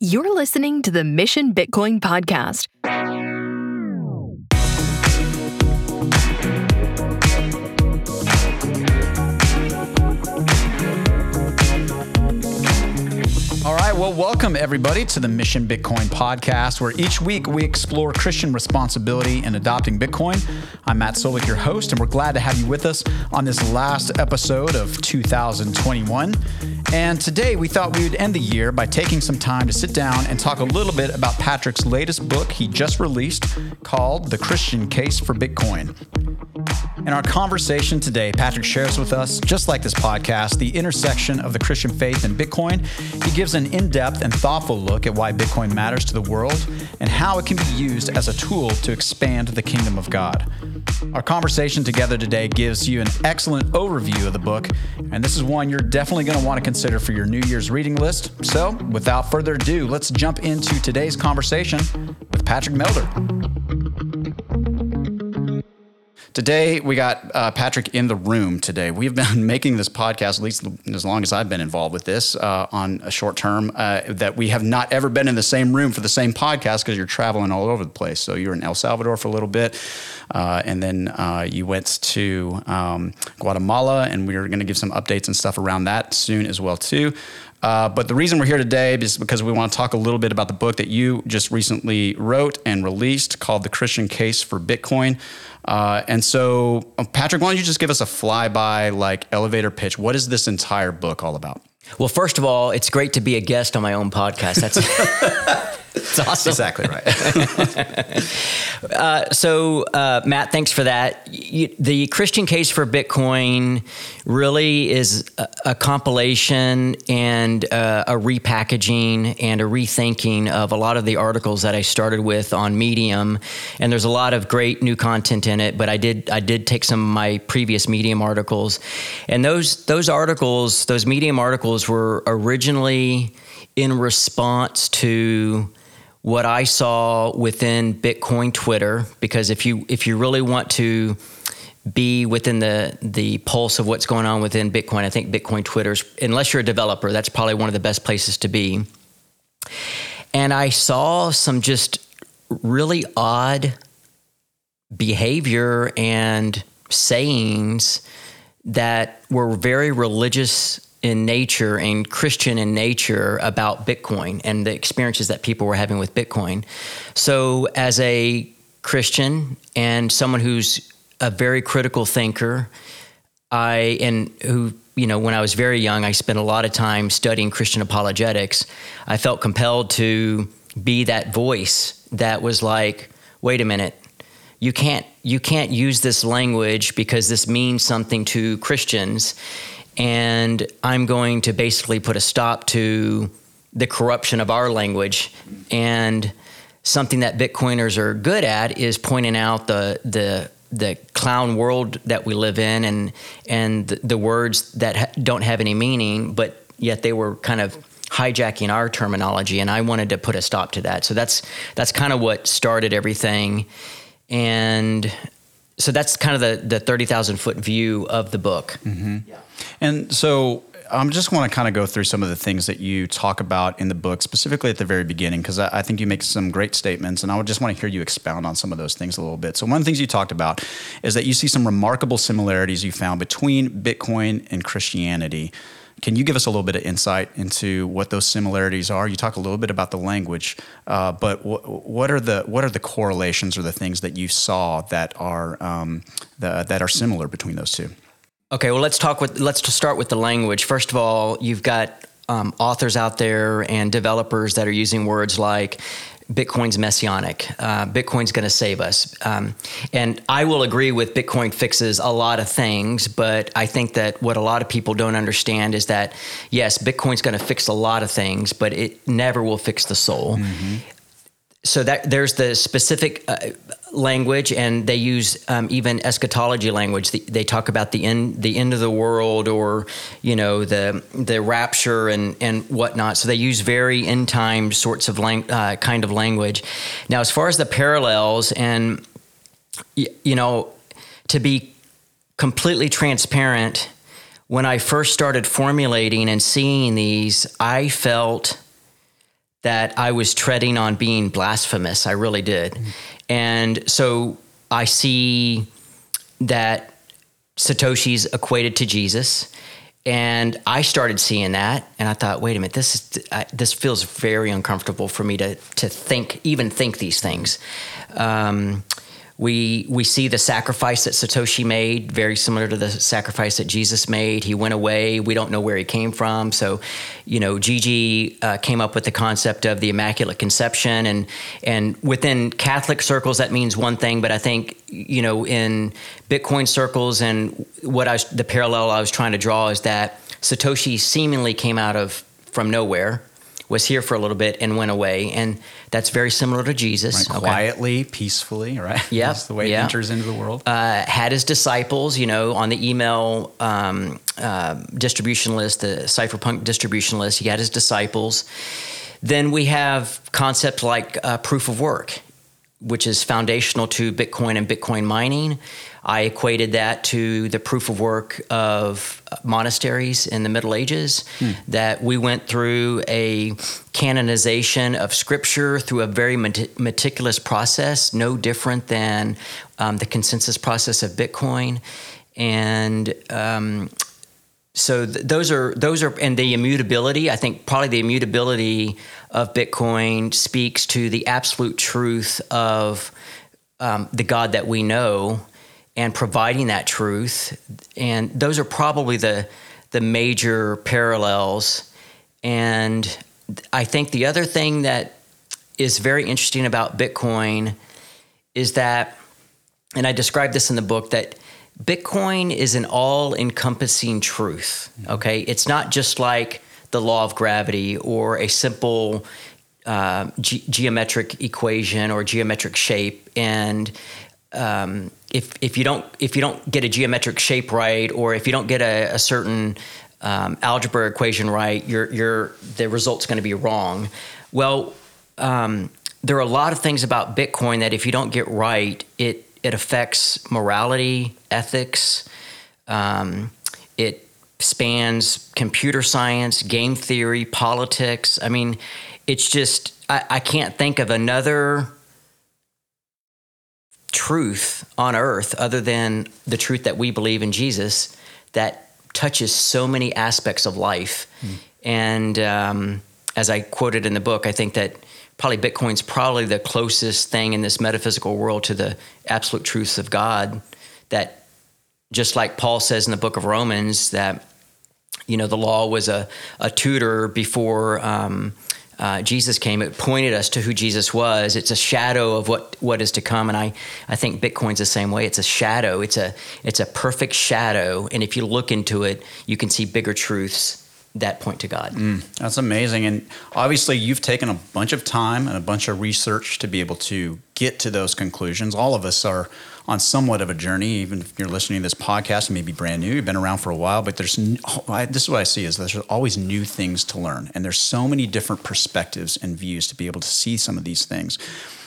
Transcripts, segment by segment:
You're listening to the Mission Bitcoin Podcast. Well, welcome everybody to the Mission Bitcoin podcast, where each week we explore Christian responsibility in adopting Bitcoin. I'm Matt Solik, your host, and we're glad to have you with us on this last episode of 2021. And today we thought we would end the year by taking some time to sit down and talk a little bit about Patrick's latest book he just released called The Christian Case for Bitcoin. In our conversation today, Patrick shares with us, just like this podcast, the intersection of the Christian faith and Bitcoin. He gives an in depth and thoughtful look at why Bitcoin matters to the world and how it can be used as a tool to expand the kingdom of God. Our conversation together today gives you an excellent overview of the book, and this is one you're definitely going to want to consider for your New Year's reading list. So, without further ado, let's jump into today's conversation with Patrick Melder. Today, we got uh, Patrick in the room today. We've been making this podcast, at least as long as I've been involved with this, uh, on a short term, uh, that we have not ever been in the same room for the same podcast because you're traveling all over the place. So you were in El Salvador for a little bit, uh, and then uh, you went to um, Guatemala, and we are going to give some updates and stuff around that soon as well, too. Uh, but the reason we're here today is because we want to talk a little bit about the book that you just recently wrote and released called The Christian Case for Bitcoin. Uh, and so, uh, Patrick, why don't you just give us a flyby, like elevator pitch? What is this entire book all about? Well, first of all, it's great to be a guest on my own podcast. That's It's awesome. Exactly right. uh, so, uh, Matt, thanks for that. You, the Christian case for Bitcoin really is a, a compilation and uh, a repackaging and a rethinking of a lot of the articles that I started with on Medium. And there's a lot of great new content in it. But I did I did take some of my previous Medium articles, and those those articles, those Medium articles, were originally in response to what I saw within Bitcoin Twitter, because if you if you really want to be within the the pulse of what's going on within Bitcoin, I think Bitcoin Twitter's unless you're a developer, that's probably one of the best places to be. And I saw some just really odd behavior and sayings that were very religious in nature and Christian in nature about Bitcoin and the experiences that people were having with Bitcoin. So, as a Christian and someone who's a very critical thinker, I and who you know when I was very young, I spent a lot of time studying Christian apologetics. I felt compelled to be that voice that was like, wait a minute, you can't you can't use this language because this means something to Christians and I'm going to basically put a stop to the corruption of our language. And something that Bitcoiners are good at is pointing out the the the clown world that we live in, and and the, words that ha- don't have any meaning, but yet they were kind of hijacking our terminology. And I wanted to put a stop to that. So that's that's kind of what started everything. And so that's kind of the the thirty thousand foot view of the book. Mm-hmm. Yeah. And so I'm just want to kind of go through some of the things that you talk about in the book, specifically at the very beginning, because I, I, think you make some great statements, and I would just want to hear you expound on some of those things a little bit. So, one of the things you talked about is that you see some remarkable similarities you found between Bitcoin and Christianity. Can you give us a little bit of insight into what those similarities are? You talk a little bit about the language, uh, but w- what are the what are the correlations or the things that you saw that are um, the, that are similar between those two? Okay, well, let's talk with let's start with the language. First of all, you've got um, authors out there and developers that are using words like Bitcoin's messianic. Uh, Bitcoin's going to save us. Um, and I will agree with Bitcoin fixes a lot of things, but I think that what a lot of people don't understand is that, yes, Bitcoin's going to fix a lot of things, but it never will fix the soul. Mm-hmm so that there's the specific uh, language, and they use um, even eschatology language. The, they talk about the end, the end of the world, or you know the the rapture and and whatnot. So they use very end time sorts of lang- uh, kind of language. Now, as far as the parallels, and you know, to be completely transparent, when I first started formulating and seeing these, I felt that I was treading on being blasphemous. I really did. And so I see that Satoshi's equated to Jesus. And I started seeing that, and I thought, wait a minute, this is I, this feels very uncomfortable for me to to think, even think these things. Um, we we see the sacrifice that Satoshi made, very similar to the sacrifice that Jesus made. He went away. We don't know where he came from. So, you know, Gigi uh, came up with the concept of the Immaculate Conception, and and within Catholic circles that means one thing, but I think you know in Bitcoin circles and what I was, the parallel I was trying to draw is that Satoshi seemingly came out of from nowhere was here for a little bit and went away. And that's very similar to Jesus. Right, okay. Quietly, peacefully, right? Yeah. That's the way yep. he enters into the world. Uh, had his disciples, you know, on the email um, uh, distribution list, the cypherpunk distribution list, he had his disciples. Then we have concepts like uh, proof of work, which is foundational to Bitcoin and Bitcoin mining. I equated that to the proof of work of monasteries in the Middle Ages, hmm. that we went through a canonization of scripture through a very meticulous process, no different than um, the consensus process of Bitcoin. And um, so th- those are those are and the immutability. I think probably the immutability of Bitcoin speaks to the absolute truth of um, the God that we know and providing that truth. And those are probably the the major parallels. And I think the other thing that is very interesting about Bitcoin is that, and I describe this in the book, that Bitcoin is an all encompassing truth. Okay. It's not just like the law of gravity or a simple uh, ge- geometric equation or geometric shape. And um, if if you don't if you don't get a geometric shape right, or if you don't get a, a certain um, algebra equation right, your your the result's going to be wrong. Well, um, there are a lot of things about Bitcoin that if you don't get right, it it affects morality, ethics. Um, it spans computer science, game theory, politics. I mean, it's just I, I can't think of another truth on earth other than the truth that we believe in Jesus that touches so many aspects of life. Mm. And um, as I quoted in the book, I think that probably Bitcoin's probably the closest thing in this metaphysical world to the absolute truths of God that just like Paul says in the book of Romans that you know the law was a, a tutor before um, uh, Jesus came, it pointed us to who Jesus was. It's a shadow of what, what is to come. And I, I think Bitcoin's the same way. It's a shadow. It's a, it's a perfect shadow. And if you look into it, you can see bigger truths that point to God. Mm, that's amazing. And obviously, you've taken a bunch of time and a bunch of research to be able to get to those conclusions. All of us are on somewhat of a journey, even if you're listening to this podcast maybe brand new, you've been around for a while, but there's, this is what I see is there's always new things to learn. And there's so many different perspectives and views to be able to see some of these things.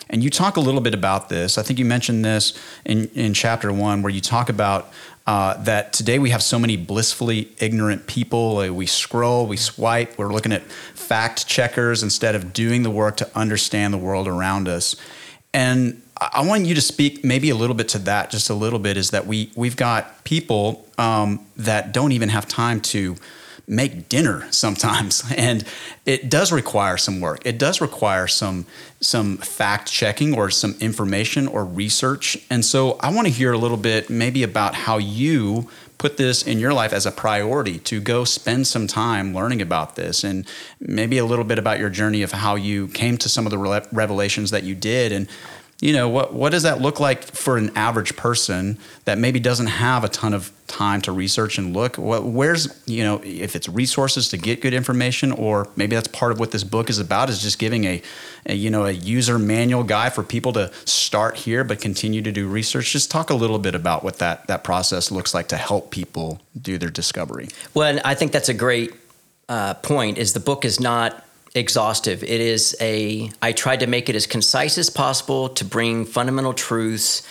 And you talk a little bit about this. I think you mentioned this in, in chapter one, where you talk about uh, that today we have so many blissfully ignorant people. Uh, we scroll, we swipe, we're looking at fact checkers instead of doing the work to understand the world around us. And I want you to speak maybe a little bit to that, just a little bit, is that we we've got people um, that don't even have time to make dinner sometimes, and it does require some work. It does require some some fact checking or some information or research. And so I want to hear a little bit maybe about how you put this in your life as a priority to go spend some time learning about this and maybe a little bit about your journey of how you came to some of the revelations that you did and you know what what does that look like for an average person that maybe doesn't have a ton of time to research and look? What where's you know if it's resources to get good information or maybe that's part of what this book is about is just giving a, a you know a user manual guide for people to start here but continue to do research? Just talk a little bit about what that that process looks like to help people do their discovery. Well i think that's a great uh, point is the book is not exhaustive. It is a, I tried to make it as concise as possible to bring fundamental truths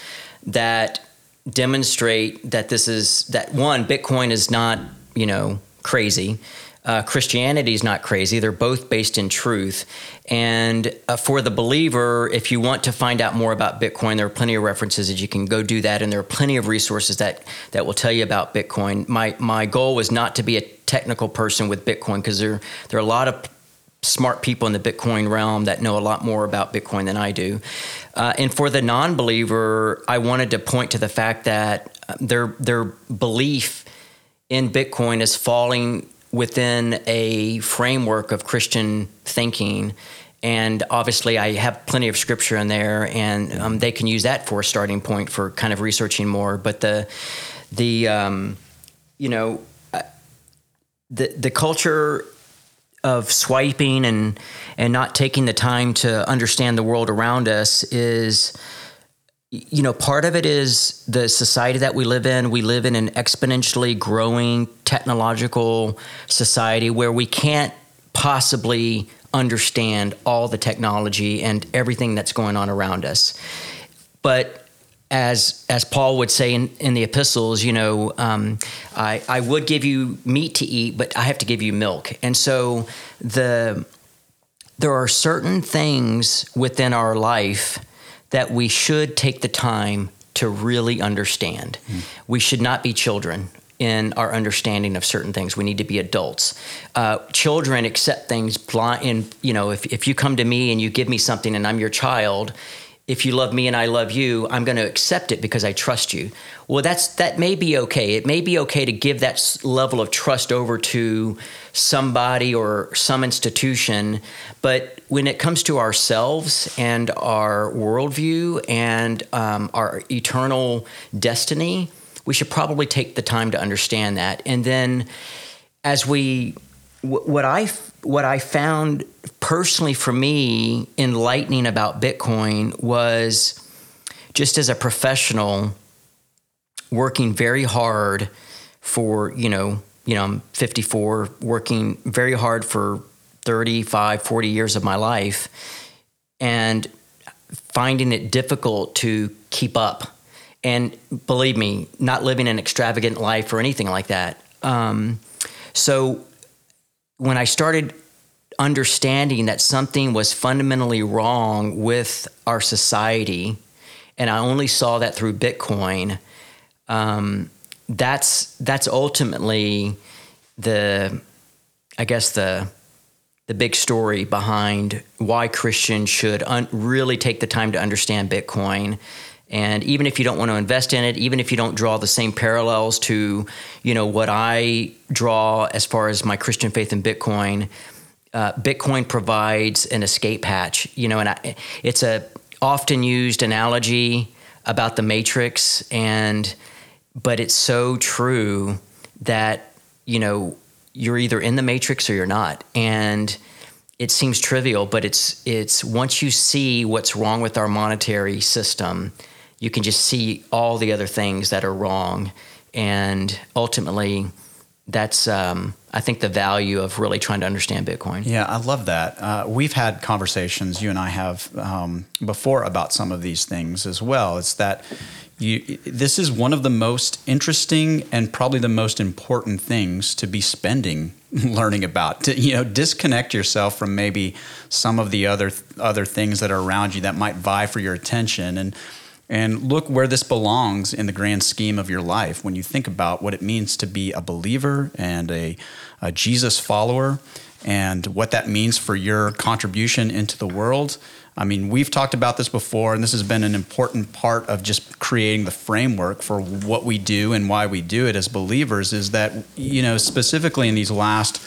that demonstrate that this is, that one, Bitcoin is not, you know, crazy. Uh, Christianity is not crazy. They're both based in truth. And uh, for the believer, if you want to find out more about Bitcoin, there are plenty of references that you can go do that, and there are plenty of resources that that will tell you about Bitcoin. My my goal was not to be a technical person with Bitcoin because there there are a lot of smart people in the Bitcoin realm that know a lot more about Bitcoin than I do. Uh, and for the non-believer, I wanted to point to the fact that uh, their their belief in Bitcoin is falling within a framework of Christian thinking. And obviously, I have plenty of scripture in there, and um, they can use that for a starting point for kind of researching more. But the the um, you know uh, the the culture of swiping and and not taking the time to understand the world around us is you know part of it is the society that we live in. We live in an exponentially growing technological society where we can't possibly understand all the technology and everything that's going on around us. But as as Paul would say in, in the epistles, you know, um, I I would give you meat to eat, but I have to give you milk. And so the there are certain things within our life that we should take the time to really understand. Mm. We should not be children in our understanding of certain things. We need to be adults. Uh, children accept things blind. And you know, if if you come to me and you give me something, and I'm your child, if you love me and I love you, I'm going to accept it because I trust you. Well, that's that may be okay. It may be okay to give that level of trust over to somebody or some institution, but when it comes to ourselves and our worldview and um, our eternal destiny, we should probably take the time to understand that. And then, as we, what I what I found personally for me enlightening about Bitcoin was just as a professional working very hard for, you know, you know, I'm 54, working very hard for 35, 40 years of my life and finding it difficult to keep up. And believe me, not living an extravagant life or anything like that. Um, so when I started understanding that something was fundamentally wrong with our society, and I only saw that through Bitcoin, um, that's that's ultimately the, I guess the the big story behind why Christians should un- really take the time to understand Bitcoin and even if you don't want to invest in it, even if you don't draw the same parallels to, you know, what I draw as far as my Christian faith in Bitcoin, uh, Bitcoin provides an escape hatch. You know, and I, it's a often used analogy about the Matrix, and but it's so true that you know you're either in the Matrix or you're not, and it seems trivial, but it's it's once you see what's wrong with our monetary system you can just see all the other things that are wrong. And ultimately, that's um, I think the value of really trying to understand Bitcoin. Yeah, I love that. Uh, we've had conversations you and I have um, before about some of these things as well. It's that you, this is one of the most interesting and probably the most important things to be spending learning about. To you know, disconnect yourself from maybe some of the other other things that are around you that might vie for your attention and and look where this belongs in the grand scheme of your life when you think about what it means to be a believer and a, a Jesus follower and what that means for your contribution into the world. I mean, we've talked about this before, and this has been an important part of just creating the framework for what we do and why we do it as believers. Is that, you know, specifically in these last,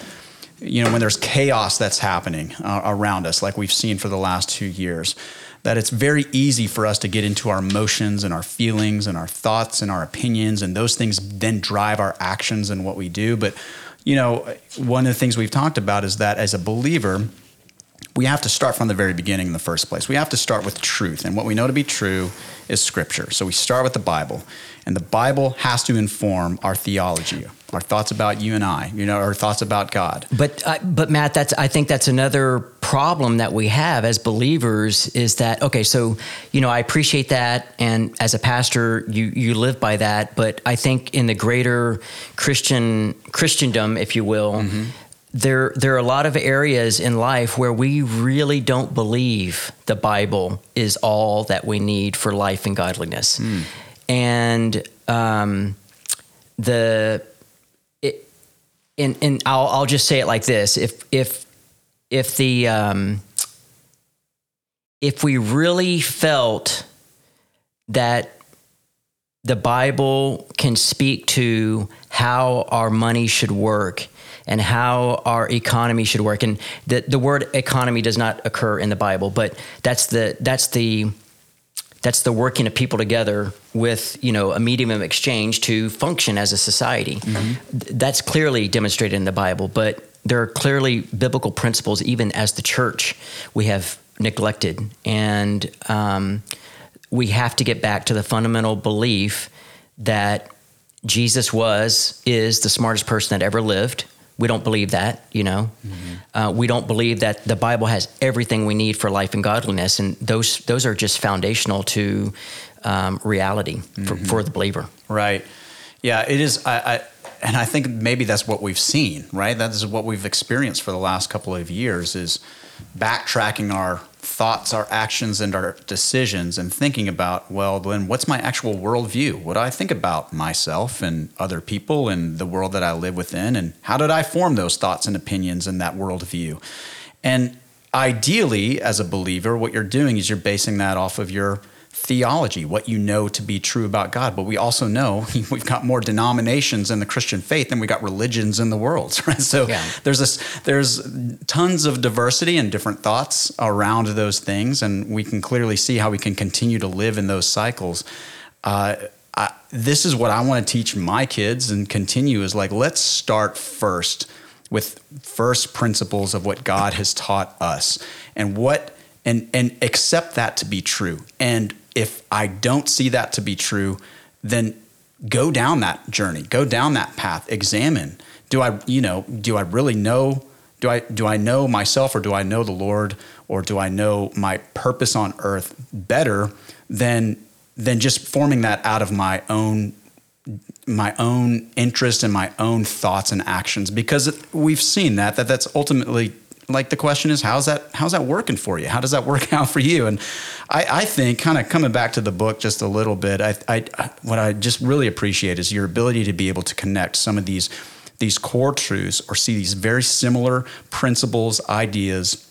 you know, when there's chaos that's happening uh, around us, like we've seen for the last two years, that it's very easy for us to get into our emotions and our feelings and our thoughts and our opinions, and those things then drive our actions and what we do. But, you know, one of the things we've talked about is that as a believer, we have to start from the very beginning in the first place. We have to start with truth. And what we know to be true is scripture. So we start with the Bible. And the Bible has to inform our theology, our thoughts about you and I, you know, our thoughts about God. But uh, but Matt, that's I think that's another problem that we have as believers is that okay, so you know, I appreciate that and as a pastor, you you live by that, but I think in the greater Christian Christendom, if you will, mm-hmm there there are a lot of areas in life where we really don't believe the Bible is all that we need for life and godliness, and um, the it, and and I'll I'll just say it like this: if if if the um, if we really felt that the Bible can speak to how our money should work and how our economy should work. And the, the word economy does not occur in the Bible, but that's the that's the that's the working of people together with you know a medium of exchange to function as a society. That's clearly demonstrated in the Bible, but there are clearly biblical principles even as the church we have neglected and. Um, we have to get back to the fundamental belief that Jesus was, is the smartest person that ever lived. We don't believe that, you know. Uh, we don't believe that the Bible has everything we need for life and godliness, and those those are just foundational to um, reality for, for the believer. Right. Yeah, it is. I, I and I think maybe that's what we've seen. Right. That is what we've experienced for the last couple of years is backtracking our thoughts, our actions, and our decisions, and thinking about well, then what's my actual worldview? What do I think about myself and other people and the world that I live within, and how did I form those thoughts and opinions and that worldview? And ideally, as a believer, what you're doing is you're basing that off of your theology, what you know to be true about God. But we also know we've got more denominations in the Christian faith than we got religions in the world. Right? So Yeah. there's this there's tons of diversity and different thoughts around those things, and we can clearly see how we can continue to live in those cycles. Uh, I, this is what I want to teach my kids and continue is like let's start first with first principles of what God has taught us and what and and accept that to be true. And if I don't see that to be true, then go down that journey, go down that path, examine. Do I, you know, do I really know do I do I know myself or do I know the Lord or do I know my purpose on earth better than than just forming that out of my own my own interest and my own thoughts and actions because we've seen that that that's ultimately like the question is how's that how's that working for you? How does that work out for you? And i, I think kind of coming back to the book just a little bit I, I what i just really appreciate is your ability to be able to connect some of these these core truths or see these very similar principles ideas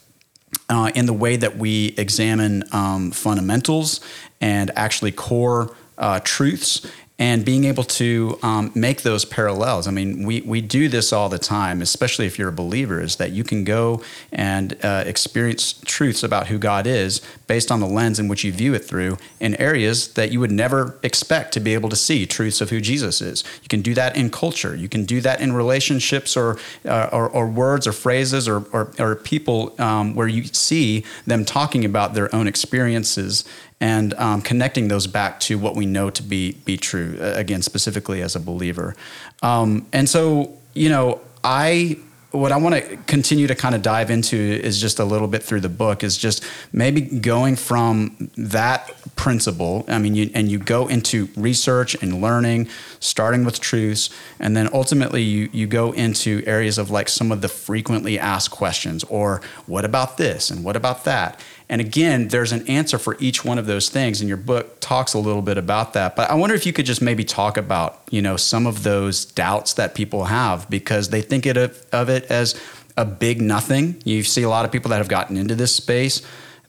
uh, in the way that we examine um, fundamentals and actually core uh, truths and being able to um, make those parallels. I mean, we, we do this all the time, especially if you're a believer, is that you can go and uh, experience truths about who God is based on the lens in which you view it through in areas that you would never expect to be able to see truths of who Jesus is. You can do that in culture. You can do that in relationships or, uh, or, or words or phrases or, or, or people um, where you see them talking about their own experiences and um, connecting those back to what we know to be be true. Again, specifically as a believer, um, and so you know, I what I want to continue to kind of dive into is just a little bit through the book is just maybe going from that principle. I mean, you, and you go into research and learning, starting with truths, and then ultimately you you go into areas of like some of the frequently asked questions, or what about this and what about that. And again, there's an answer for each one of those things, and your book talks a little bit about that. But I wonder if you could just maybe talk about, you know, some of those doubts that people have because they think it of, of it as a big nothing. You see a lot of people that have gotten into this space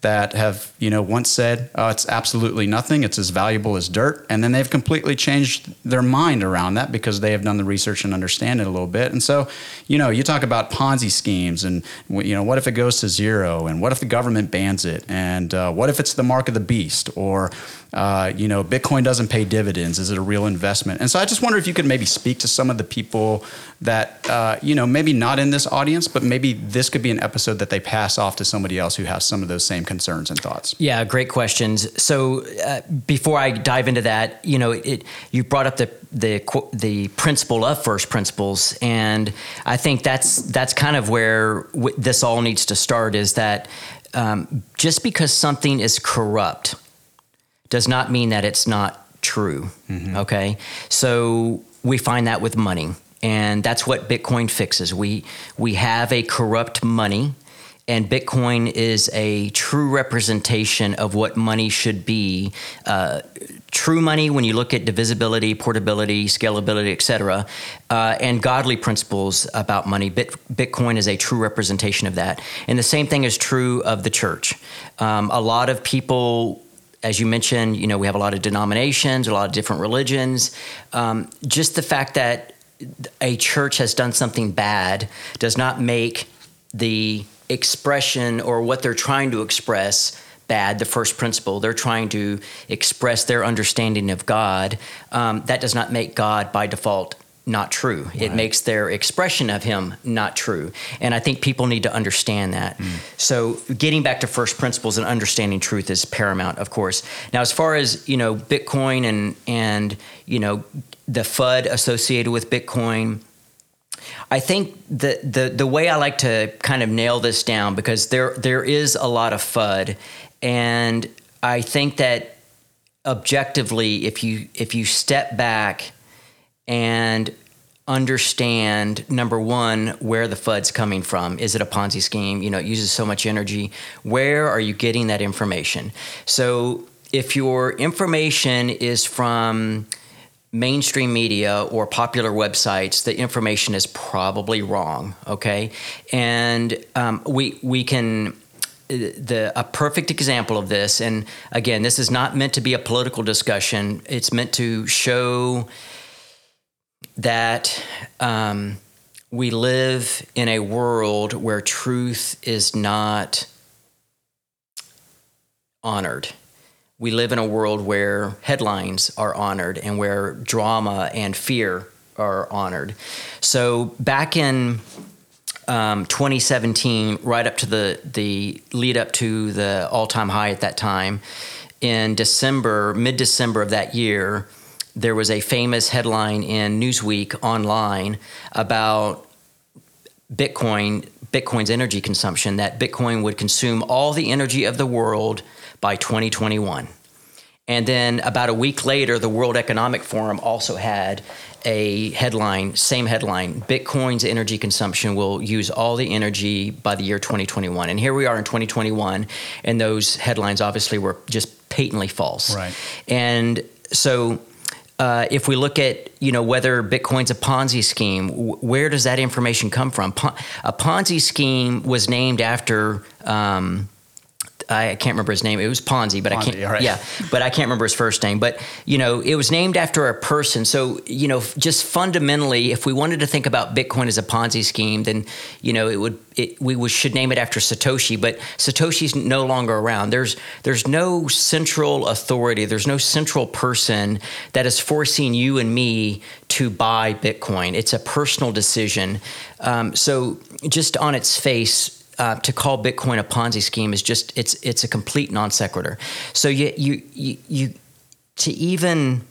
that have, you know, once said, oh, it's absolutely nothing. It's as valuable as dirt. And then they've completely changed their mind around that because they have done the research and understand it a little bit. And so, you know, you talk about Ponzi schemes and, you know, what if it goes to zero? And what if the government bans it? And uh, what if it's the mark of the beast? Or, uh, you know, Bitcoin doesn't pay dividends. Is it a real investment? And so I just wonder if you could maybe speak to some of the people that, uh, you know, maybe not in this audience, but maybe this could be an episode that they pass off to somebody else who has some of those same concerns and thoughts. Yeah, great questions. So uh, before I dive into that, you know, it, you brought up the the the principle of first principles, and I think that's that's kind of where w- this all needs to start. Is that um, just because something is corrupt does not mean that it's not true. Okay, so we find that with money. and that's what Bitcoin fixes. We we have a corrupt money and Bitcoin is a true representation of what money should be. Uh, true money, when you look at divisibility, portability, scalability, etc., uh, and godly principles about money, Bit- Bitcoin is a true representation of that. And the same thing is true of the church. Um, a lot of people as you mentioned, you know, we have a lot of denominations, a lot of different religions. Um, just the fact that a church has done something bad does not make the expression or what they're trying to express bad, the first principle. They're trying to express their understanding of God. Um, that does not make God by default not true. Right. It makes their expression of Him not true. And I think people need to understand that. Mm. So getting back to first principles and understanding truth is paramount, of course. Now, as far as you know, Bitcoin and and you know the FUD associated with Bitcoin I think the, the the way I like to kind of nail this down because there there is a lot of FUD, and I think that objectively, if you if you step back and understand number one where the FUD's coming from. Is it a Ponzi scheme? You know, it uses so much energy. Where are you getting that information? So if your information is from mainstream media or popular websites, the information is probably wrong. Okay, and um, we we can. The, a perfect example of this, and again, this is not meant to be a political discussion. It's meant to show that um, we live in a world where truth is not honored we live in a world where headlines are honored and where drama and fear are honored. So back in um, 2017, right up to the the lead up to the all time high at that time, in December, mid December of that year, there was a famous headline in Newsweek online about Bitcoin, Bitcoin's energy consumption, that Bitcoin would consume all the energy of the world by 2021. And then about a week later, the World Economic Forum also had a headline, same headline Bitcoin's energy consumption will use all the energy by the year 2021. And here we are in 2021, and those headlines obviously were just patently false. Right. And so uh, if we look at you know whether Bitcoin's a Ponzi scheme, where does that information come from? a Ponzi scheme was named after um, I can't remember his name. It was Ponzi, but Ponzi, I can't. Right. Yeah, but I can't remember his first name. But you know, it was named after a person. So you know, just fundamentally, if we wanted to think about Bitcoin as a Ponzi scheme, then you know, it would it, we should name it after Satoshi. But Satoshi's no longer around. There's there's no central authority. There's no central person that is forcing you and me to buy Bitcoin. It's a personal decision. Um, so just on its face uh, to call Bitcoin a Ponzi scheme is just it's it's a complete non sequitur. So you you you, you to even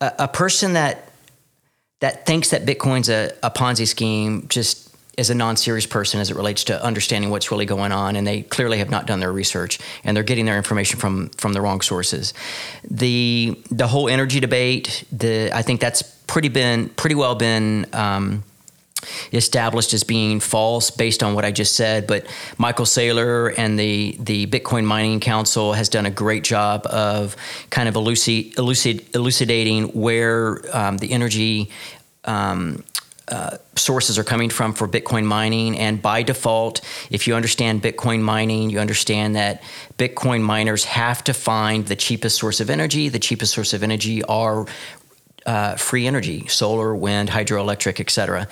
a, a, person that that thinks that Bitcoin's a, a Ponzi scheme just is a non-serious person as it relates to understanding what's really going on and they clearly have not done their research and they're getting their information from from the wrong sources the the whole energy debate the i think that's pretty been pretty well been um, established as being false based on what I just said. But Michael Saylor and the the Bitcoin Mining Council has done a great job of kind of elucid, elucid, elucidating where um, the energy. Um, uh, sources are coming from for Bitcoin mining. And by default, if you understand Bitcoin mining, you understand that Bitcoin miners have to find the cheapest source of energy. The cheapest source of energy are uh, free energy, solar, wind, hydroelectric, etc.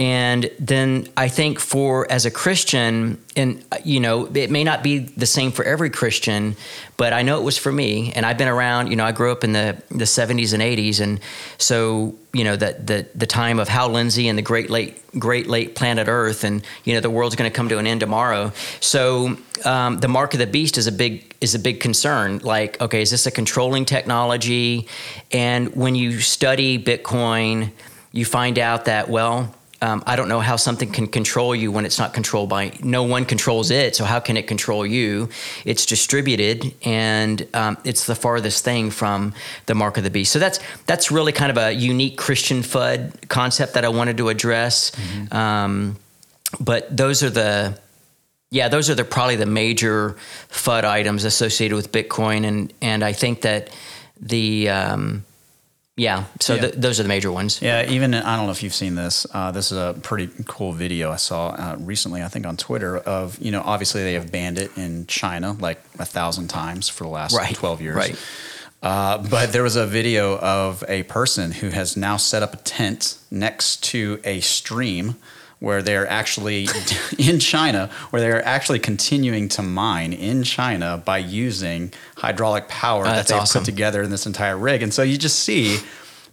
And then I think for as a Christian, and you know, it may not be the same for every Christian, but I know it was for me. And I've been around, you know, I grew up in the, the 70s and 80s. And so, you know, the, the, the time of Hal Lindsey and the great late, great late planet Earth, and, you know, the world's going to come to an end tomorrow. So um, the mark of the beast is a big, is a big concern. Like, okay, is this a controlling technology? And when you study Bitcoin, you find out that, well, um, I don't know how something can control you when it's not controlled by no one controls it. So how can it control you? It's distributed, and um, it's the farthest thing from the mark of the beast. So that's that's really kind of a unique Christian FUD concept that I wanted to address. Mm-hmm. Um, but those are the yeah, those are the probably the major FUD items associated with Bitcoin, and and I think that the um, yeah, so yeah. Th- those are the major ones. Yeah, even I don't know if you've seen this. Uh, this is a pretty cool video I saw uh, recently, I think on Twitter. Of you know, obviously they have banned it in China like a thousand times for the last right. twelve years. Right. Uh, but there was a video of a person who has now set up a tent next to a stream where they're actually in China, where they're actually continuing to mine in China by using hydraulic power oh, that they've awesome. put together in this entire rig. And so you just see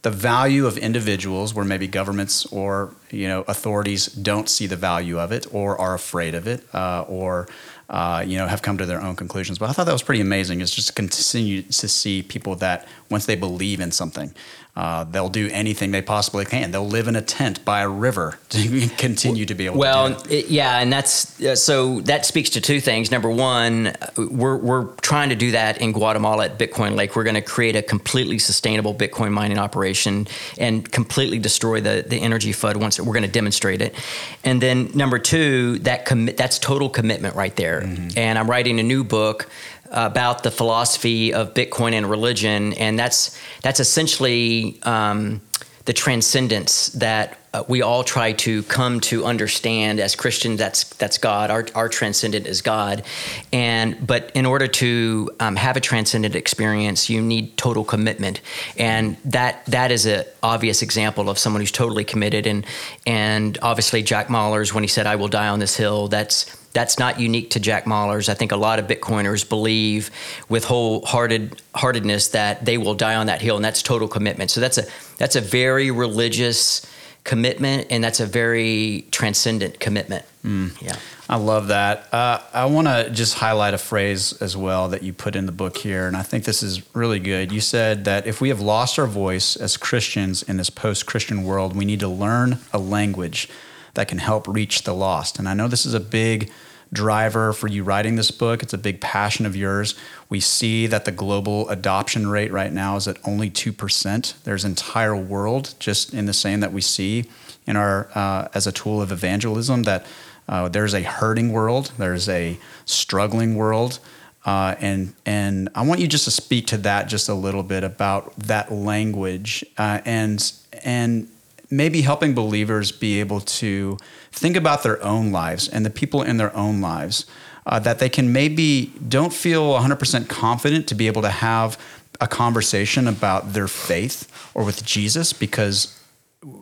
the value of individuals where maybe governments or you know authorities don't see the value of it or are afraid of it uh, or uh, you know have come to their own conclusions. But I thought that was pretty amazing. It's just to continue to see people that once they believe in something, uh, they'll do anything they possibly can. They'll live in a tent by a river to continue to be able well, to do it. yeah, and that's uh, so that speaks to two things. Number one, we're, we're trying to do that in Guatemala at Bitcoin Lake. We're going to create a completely sustainable Bitcoin mining operation and completely destroy the, the energy FUD once we're going to demonstrate it. And then number two, that commit that's total commitment right there. Mm-hmm. And I'm writing a new book about the philosophy of Bitcoin and religion, and that's that's essentially um, the transcendence that uh, we all try to come to understand as Christians. That's that's God. Our our transcendent is God, and but in order to um, have a transcendent experience, you need total commitment, and that that is an obvious example of someone who's totally committed. And and obviously Jack Mallers, when he said, "I will die on this hill," that's that's not unique to Jack Mallers. I think a lot of Bitcoiners believe with wholehearted heartedness that they will die on that hill, and that's total commitment. So that's a that's a very religious commitment, and that's a very transcendent commitment. Mm. Yeah, I love that. Uh, I want to just highlight a phrase as well that you put in the book here, and I think this is really good. You said that if we have lost our voice as Christians in this post-Christian world, we need to learn a language that can help reach the lost. And I know this is a big driver for you writing this book. It's a big passion of yours. We see that the global adoption rate right now is at only 2%. There's entire world just in the same that we see in our uh, as a tool of evangelism that uh, there's a hurting world, there's a struggling world. Uh, and and I want you just to speak to that just a little bit about that language uh, and and maybe helping believers be able to think about their own lives and the people in their own lives uh, that they can maybe don't feel 100% confident to be able to have a conversation about their faith or with Jesus because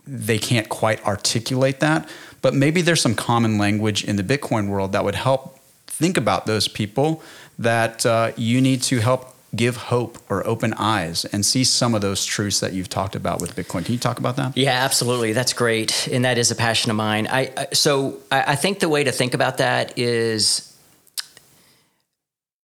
they can't quite articulate that. But maybe there's some common language in the Bitcoin world that would help think about those people that uh, you need to help give hope or open eyes and see some of those truths that you've talked about with Bitcoin. Can you talk about that? Yeah, absolutely. That's great, and that is a passion of mine. I, I so I, I think the way to think about that is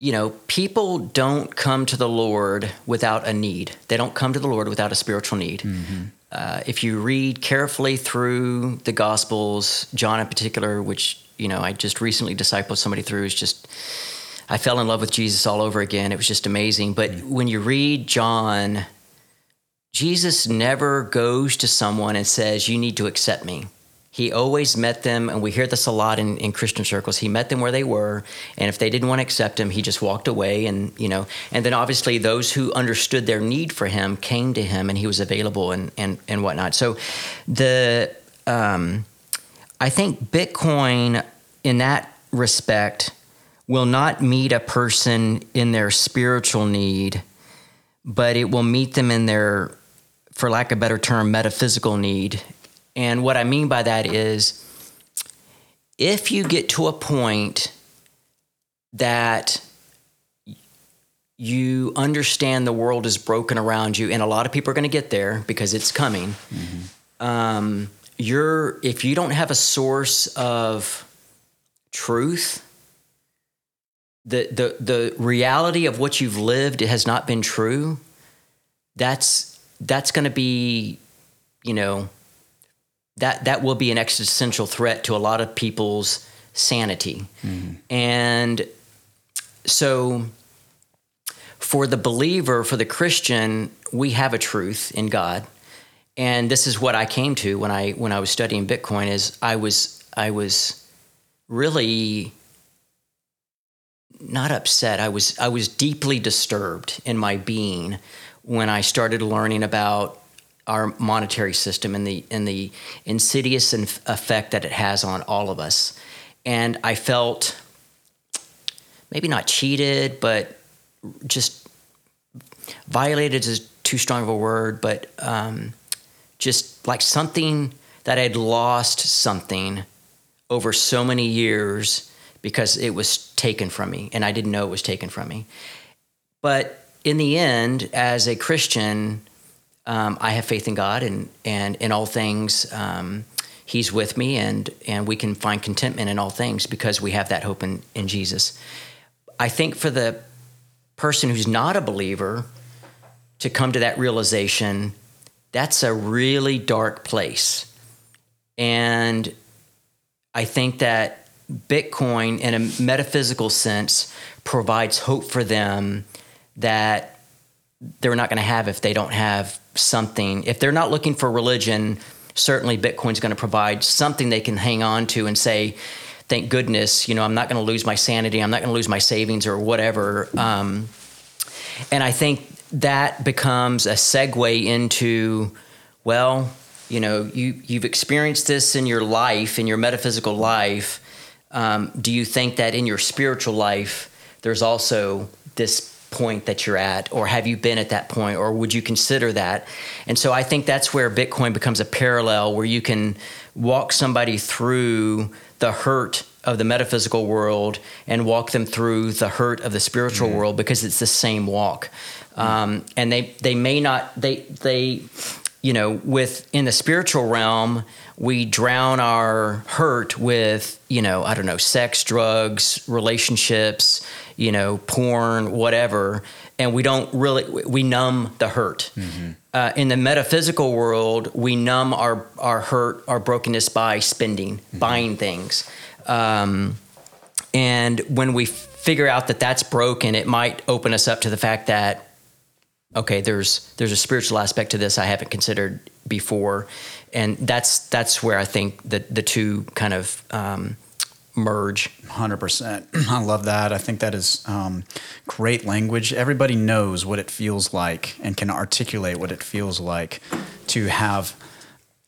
you know, people don't come to the Lord without a need. They don't come to the Lord without a spiritual need. Mm-hmm. Uh, if you read carefully through the Gospels, John in particular, which you know I just recently discipled somebody through, is just I fell in love with Jesus all over again. It was just amazing. But mm. when you read John, Jesus never goes to someone and says, You need to accept me. He always met them, and we hear this a lot in, in Christian circles. He met them where they were, and if they didn't want to accept him, he just walked away. And you know, and then obviously those who understood their need for him came to him, and he was available and and and whatnot. So, the um, I think Bitcoin, in that respect, will not meet a person in their spiritual need, but it will meet them in their, for lack of a better term, metaphysical need. And what I mean by that is if you get to a point that you understand the world is broken around you, and a lot of people are going to get there because it's coming. Mm-hmm. Um, you're if you don't have a source of truth the the the reality of what you've lived has not been true that's that's going to be you know that that will be an existential threat to a lot of people's sanity. Mm-hmm. And so for the believer, for the Christian, we have a truth in God. And this is what I came to when I when I was studying Bitcoin is I was I was really not upset. I was I was deeply disturbed in my being when I started learning about our monetary system and the and the insidious effect that it has on all of us. And I felt maybe not cheated, but just violated is too strong of a word, but um, just like something that I'd lost something over so many years because it was taken from me and I didn't know it was taken from me. But in the end, as a Christian, um, I have faith in God and, and in all things, um, He's with me and, and we can find contentment in all things because we have that hope in, in Jesus. I think for the person who's not a believer to come to that realization, that's a really dark place. And I think that Bitcoin, in a metaphysical sense, provides hope for them that they're not going to have if they don't have something. If they're not looking for religion, certainly Bitcoin's going to provide something they can hang on to and say, thank goodness, you know, I'm not going to lose my sanity. I'm not going to lose my savings or whatever. Um, and I think that becomes a segue into, well, you know, you, you've experienced this in your life, in your metaphysical life. Um, do you think that in your spiritual life, there's also this point that you're at, or have you been at that point, or would you consider that? And so I think that's where Bitcoin becomes a parallel where you can walk somebody through the hurt of the metaphysical world and walk them through the hurt of the spiritual mm-hmm. world because it's the same walk. Um, and they they may not they they you know with in the spiritual realm we drown our hurt with you know I don't know sex, drugs, relationships, you know porn, whatever, and we don't really we numb the hurt. Mm-hmm. Uh, in the metaphysical world, we numb our our hurt, our brokenness by spending, mm-hmm. buying things. Um, and when we figure out that that's broken, it might open us up to the fact that okay, there's there's a spiritual aspect to this I haven't considered before, and that's that's where I think that the two kind of um, merge. Hundred percent. I love that. I think that is um, great language. Everybody knows what it feels like and can articulate what it feels like to have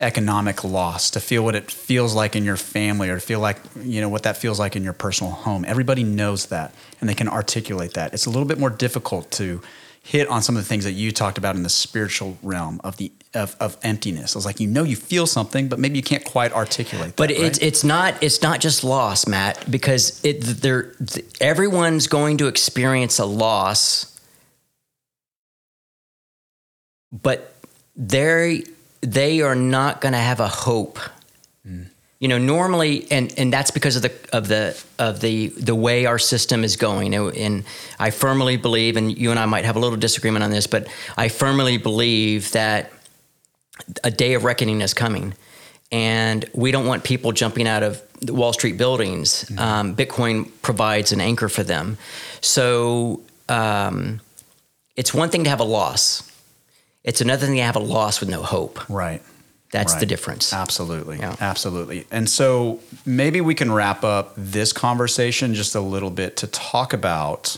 economic loss, to feel what it feels like in your family, or to feel like you know what that feels like in your personal home. Everybody knows that, and they can articulate that. It's a little bit more difficult to hit on some of the things that you talked about in the spiritual realm of the of, of emptiness. I was like, you know, you feel something, but maybe you can't quite articulate. But that, it's right? it's not it's not just loss, Matt, because it there everyone's going to experience a loss, but they they are not going to have a hope. Mm. You know, normally, and and that's because of the of the of the the way our system is going. And I firmly believe, and you and I might have a little disagreement on this, but I firmly believe that a day of reckoning is coming, and we don't want people jumping out of Wall Street buildings. Mm. Um, Bitcoin provides an anchor for them. So um, it's one thing to have a loss it's another thing to have a loss with no hope. Right. That's right. the difference. Absolutely. Yeah. Absolutely. And so maybe we can wrap up this conversation just a little bit to talk about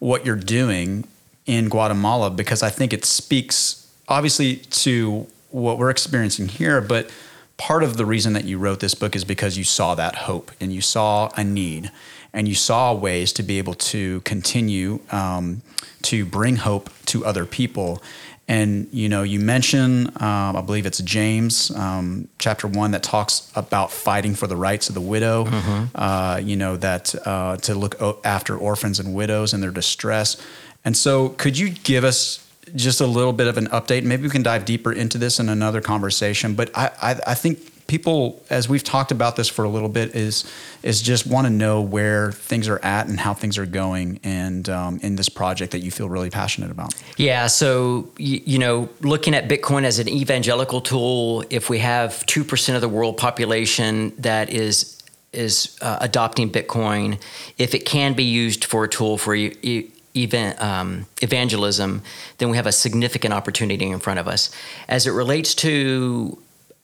what you're doing in Guatemala because I think it speaks obviously to what we're experiencing here, but part of the reason that you wrote this book is because you saw that hope and you saw a need and you saw ways to be able to continue um, to bring hope to other people. And you know, you mention, um, I believe it's James um, chapter one that talks about fighting for the rights of the widow. Mm-hmm. Uh, you know that uh, to look after orphans and widows in their distress. And so, could you give us just a little bit of an update? Maybe we can dive deeper into this in another conversation. But I, I, I think people, as we've talked about this for a little bit, is is just want to know where things are at and how things are going, and um, in this project that you feel really passionate about. Yeah. So you, you know, looking at Bitcoin as an evangelical tool, if we have two percent of the world population that is is uh, adopting Bitcoin, if it can be used for a tool for e- event, um, evangelism, then we have a significant opportunity in front of us. As it relates to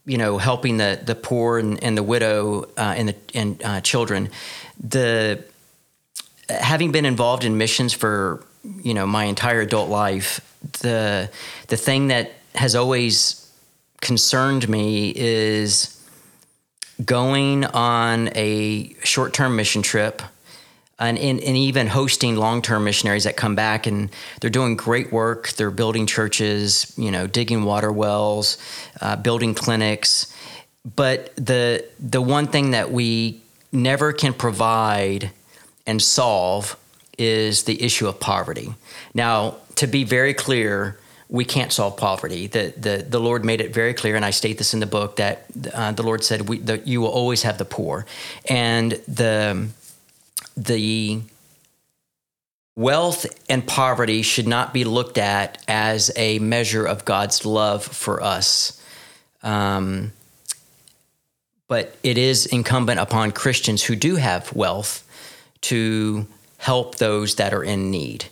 you know helping the the poor and, and the widow uh, and the and uh, children, the having been involved in missions for you know my entire adult life, the the thing that has always concerned me is going on a short-term mission trip and, and, and even hosting long-term missionaries that come back and they're doing great work they're building churches you know digging water wells uh, building clinics but the the one thing that we never can provide and solve is the issue of poverty now to be very clear we can't solve poverty. The, the, the Lord made it very clear, and I state this in the book, that uh, the Lord said, we, the, You will always have the poor. And the, the wealth and poverty should not be looked at as a measure of God's love for us. Um, but it is incumbent upon Christians who do have wealth to help those that are in need.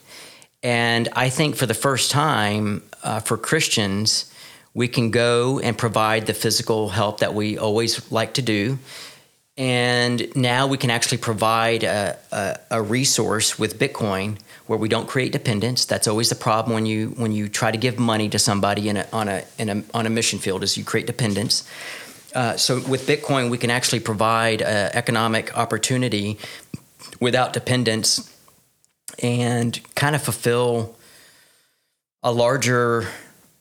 And I think for the first time uh, for Christians, we can go and provide the physical help that we always like to do. And now we can actually provide a, a, a, resource with Bitcoin where we don't create dependence. That's always the problem when you when you try to give money to somebody in a, on a in a on a mission field is you create dependence. Uh, so with Bitcoin, we can actually provide economic opportunity without dependence and kind of fulfill a larger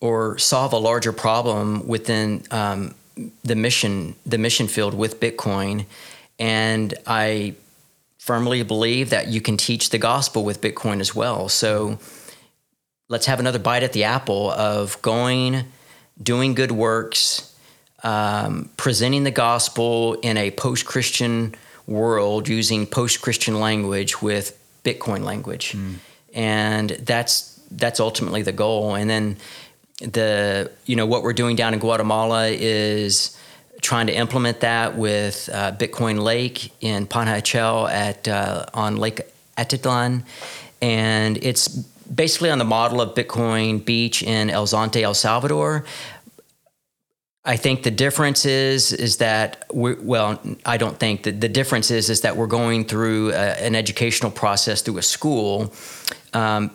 or solve a larger problem within um, the mission the mission field with Bitcoin. And I firmly believe that you can teach the gospel with Bitcoin as well. So let's have another bite at the apple of going, doing good works, um, presenting the gospel in a post Christian world using post Christian language with Bitcoin language, mm. and that's that's ultimately the goal. And then the you know what we're doing down in Guatemala is trying to implement that with uh, Bitcoin Lake in Panajachel at uh, on Lake Atitlan, and it's basically on the model of Bitcoin Beach in El Zonte, El Salvador. I think the difference is is that we well, I don't think that the difference is is that we're going through a, an educational process through a school. Um,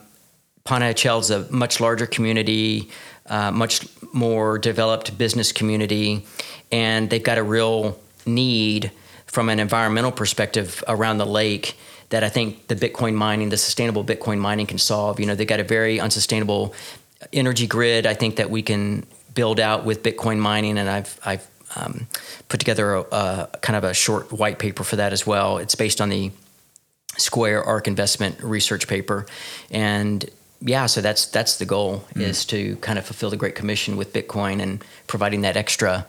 is a much larger community, uh, much more developed business community, and they've got a real need from an environmental perspective around the lake that I think the Bitcoin mining, the sustainable Bitcoin mining can solve. You know, they've got a very unsustainable energy grid. I think that we can build out with Bitcoin mining, and I've I've um, put together a, a, kind of a short white paper for that as well. It's based on the Square ARK Investment research paper, and yeah, so that's that's the goal mm. is to kind of fulfill the Great Commission with Bitcoin and providing that extra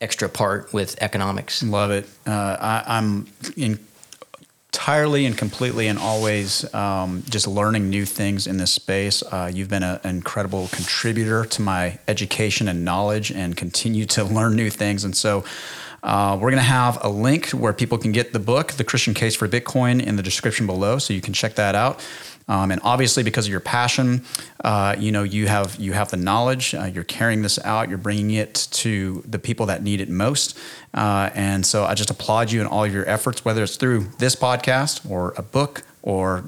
extra part with economics. Love it. Uh, I, I'm in entirely and completely and always um, just learning new things in this space. Uh, you've been a, an incredible contributor to my education and knowledge and continue to learn new things. And so uh, we're going to have a link where people can get the book, The Christian Case for Bitcoin, in the description below. So you can check that out. Um, and obviously, because of your passion, uh, you know you have you have the knowledge. Uh, you're carrying this out. You're bringing it to the people that need it most. Uh, and so, I just applaud you in all of your efforts, whether it's through this podcast or a book or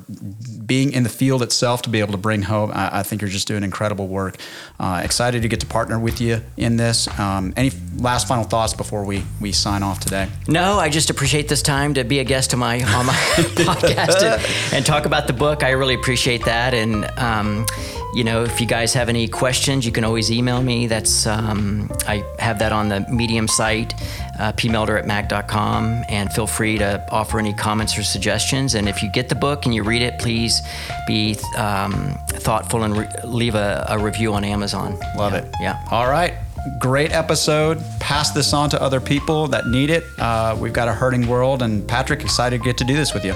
being in the field itself to be able to bring home. I, think you're just doing incredible work. Uh, excited to get to partner with you in this. Um, any last final thoughts before we we sign off today? No, I just appreciate this time to be a guest on my on my podcast and, and, talk about the book. I really appreciate that. And um, you know, if you guys have any questions, you can always email me. That's um, I have that on the Medium site uh, pmelder at mac.com, and feel free to offer any comments or suggestions. And if you get the book and you read it, please be um, thoughtful and re- leave a, a, review on Amazon. Love yeah. it. Yeah. All right. great episode. Pass this on to other people that need it. Uh, we've got a hurting world, and Patrick, excited to get to do this with you.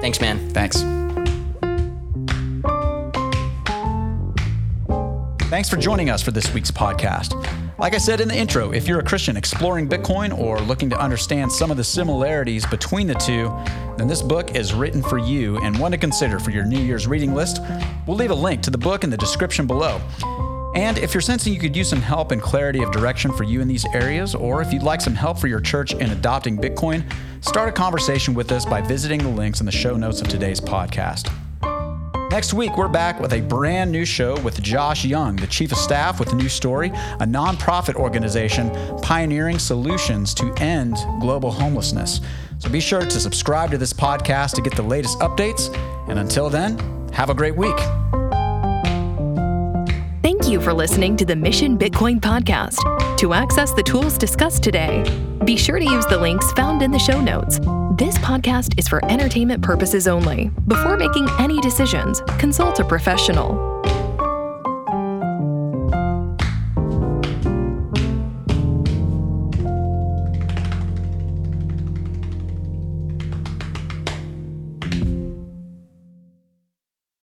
Thanks, man. Thanks. Thanks for joining us for this week's podcast. Like I said in the intro, if you're a Christian exploring Bitcoin or looking to understand some of the similarities between the two, then this book is written for you and one to consider for your New Year's reading list. We'll leave a link to the book in the description below. And if you're sensing you could use some help and clarity of direction for you in these areas, or if you'd like some help for your church in adopting Bitcoin, start a conversation with us by visiting the links in the show notes of today's podcast. Next week, we're back with a brand new show with Josh Young, the Chief of Staff with New Story, a nonprofit organization pioneering solutions to end global homelessness. So be sure to subscribe to this podcast to get the latest updates. And until then, have a great week. Thank you for listening to the Mission Bitcoin podcast. To access the tools discussed today, be sure to use the links found in the show notes. This podcast is for entertainment purposes only. Before making any decisions, consult a professional.